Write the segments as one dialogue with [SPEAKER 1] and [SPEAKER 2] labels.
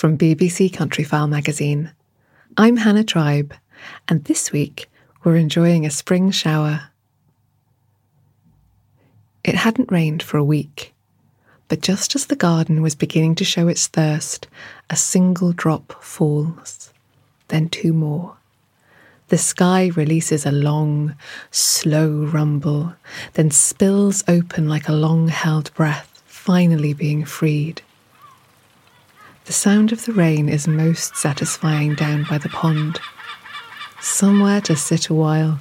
[SPEAKER 1] from BBC Countryfile magazine. I'm Hannah Tribe, and this week we're enjoying a spring shower. It hadn't rained for a week, but just as the garden was beginning to show its thirst, a single drop falls, then two more. The sky releases a long, slow rumble, then spills open like a long held breath, finally being freed. The sound of the rain is most satisfying down by the pond. Somewhere to sit a while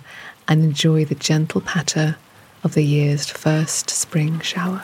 [SPEAKER 1] and enjoy the gentle patter of the year's first spring shower.